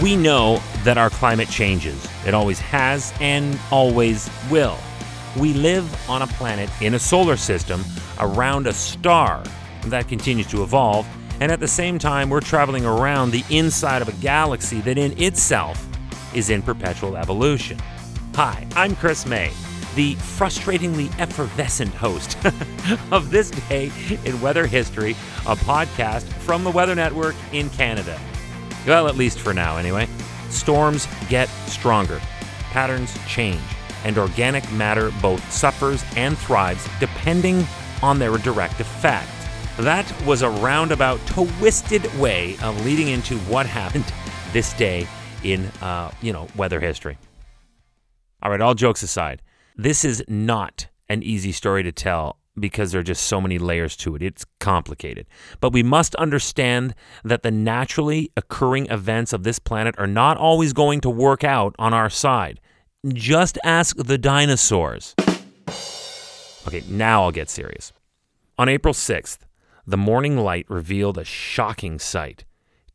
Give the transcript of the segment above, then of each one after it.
We know that our climate changes. It always has and always will. We live on a planet in a solar system around a star that continues to evolve, and at the same time, we're traveling around the inside of a galaxy that in itself is in perpetual evolution. Hi, I'm Chris Mei, the frustratingly effervescent host of This Day in Weather History, a podcast from the Weather Network in Canada. Well, at least for now, anyway. Storms get stronger, patterns change, and organic matter both suffers and thrives depending on their direct effect. That was a roundabout, twisted way of leading into what happened this day in, uh, you know, weather history. All right, all jokes aside, this is not an easy story to tell because there are just so many layers to it. It's complicated. But we must understand that the naturally occurring events of this planet are not always going to work out on our side. Just ask the dinosaurs. Okay, now I'll get serious. On April 6th, the morning light revealed a shocking sight.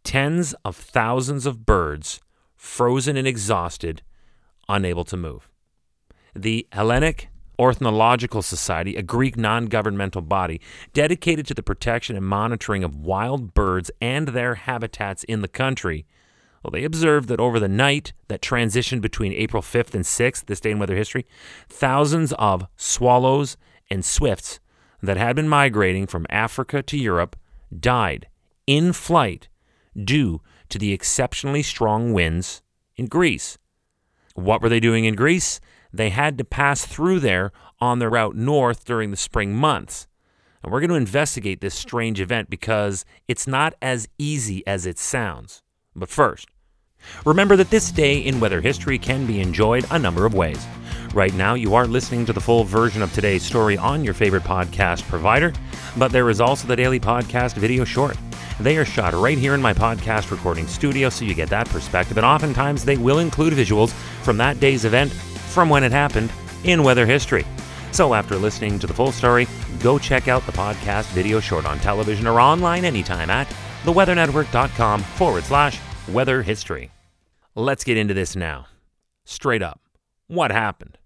Tens of thousands of birds, frozen and exhausted, unable to move. The Hellenic Ornithological Society, a Greek non governmental body dedicated to the protection and monitoring of wild birds and their habitats in the country, well, they observed that over the night that transitioned between April 5th and 6th, this day in weather history, thousands of swallows and swifts that had been migrating from Africa to Europe died in flight due to the exceptionally strong winds in Greece. What were they doing in Greece? They had to pass through there on their route north during the spring months. And we're going to investigate this strange event because it's not as easy as it sounds. But first, remember that this day in weather history can be enjoyed a number of ways. Right now, you are listening to the full version of today's story on your favorite podcast provider, but there is also the daily podcast video short. They are shot right here in my podcast recording studio, so you get that perspective, and oftentimes they will include visuals from that day's event from when it happened in weather history. So, after listening to the full story, go check out the podcast video short on television or online anytime at theweathernetwork.com forward slash weather history. Let's get into this now. Straight up, what happened?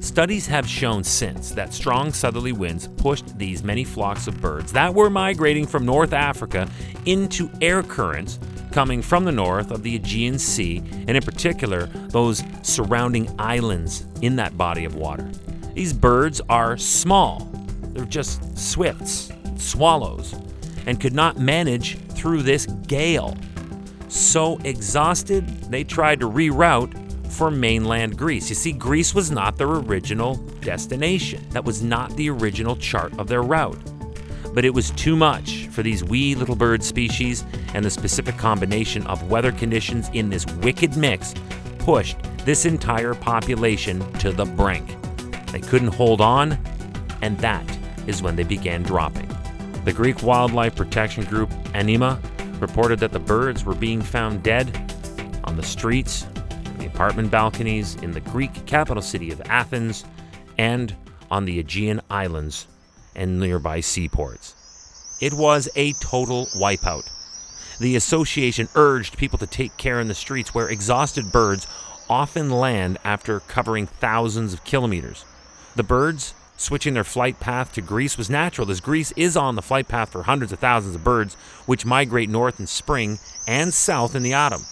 Studies have shown since that strong southerly winds pushed these many flocks of birds that were migrating from North Africa into air currents coming from the north of the Aegean Sea, and in particular, those surrounding islands in that body of water. These birds are small, they're just swifts, swallows, and could not manage through this gale. So exhausted, they tried to reroute for mainland Greece. You see, Greece was not their original destination. That was not the original chart of their route. But it was too much for these wee little bird species, and the specific combination of weather conditions in this wicked mix pushed this entire population to the brink. They couldn't hold on, and that is when they began dropping. The Greek wildlife protection group Anima reported that the birds were being found dead on the streets in the apartment balconies in the Greek capital city of Athens and on the Aegean Islands and nearby seaports. It was a total wipeout. The association urged people to take care in the streets where exhausted birds often land after covering thousands of kilometers. The birds switching their flight path to Greece was natural, as Greece is on the flight path for hundreds of thousands of birds which migrate north in spring and south in the autumn.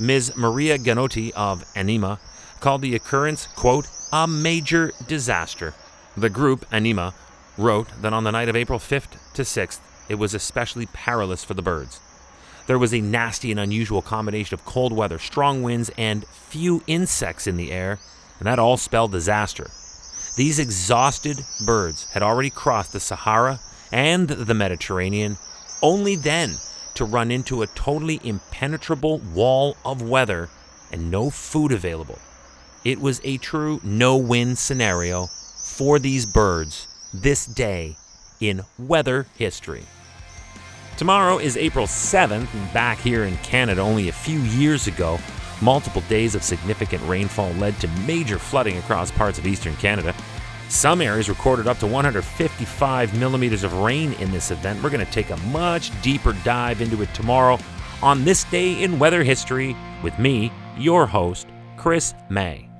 Ms. Maria Ganotti of Anima called the occurrence, quote, a major disaster. The group, Anima, wrote that on the night of April 5th to 6th, it was especially perilous for the birds. There was a nasty and unusual combination of cold weather, strong winds, and few insects in the air, and that all spelled disaster. These exhausted birds had already crossed the Sahara and the Mediterranean. Only then to run into a totally impenetrable wall of weather and no food available. It was a true no win scenario for these birds this day in weather history. Tomorrow is April 7th, and back here in Canada only a few years ago, multiple days of significant rainfall led to major flooding across parts of eastern Canada. Some areas recorded up to 155 millimeters of rain in this event. We're going to take a much deeper dive into it tomorrow on this day in weather history with me, your host, Chris Mei.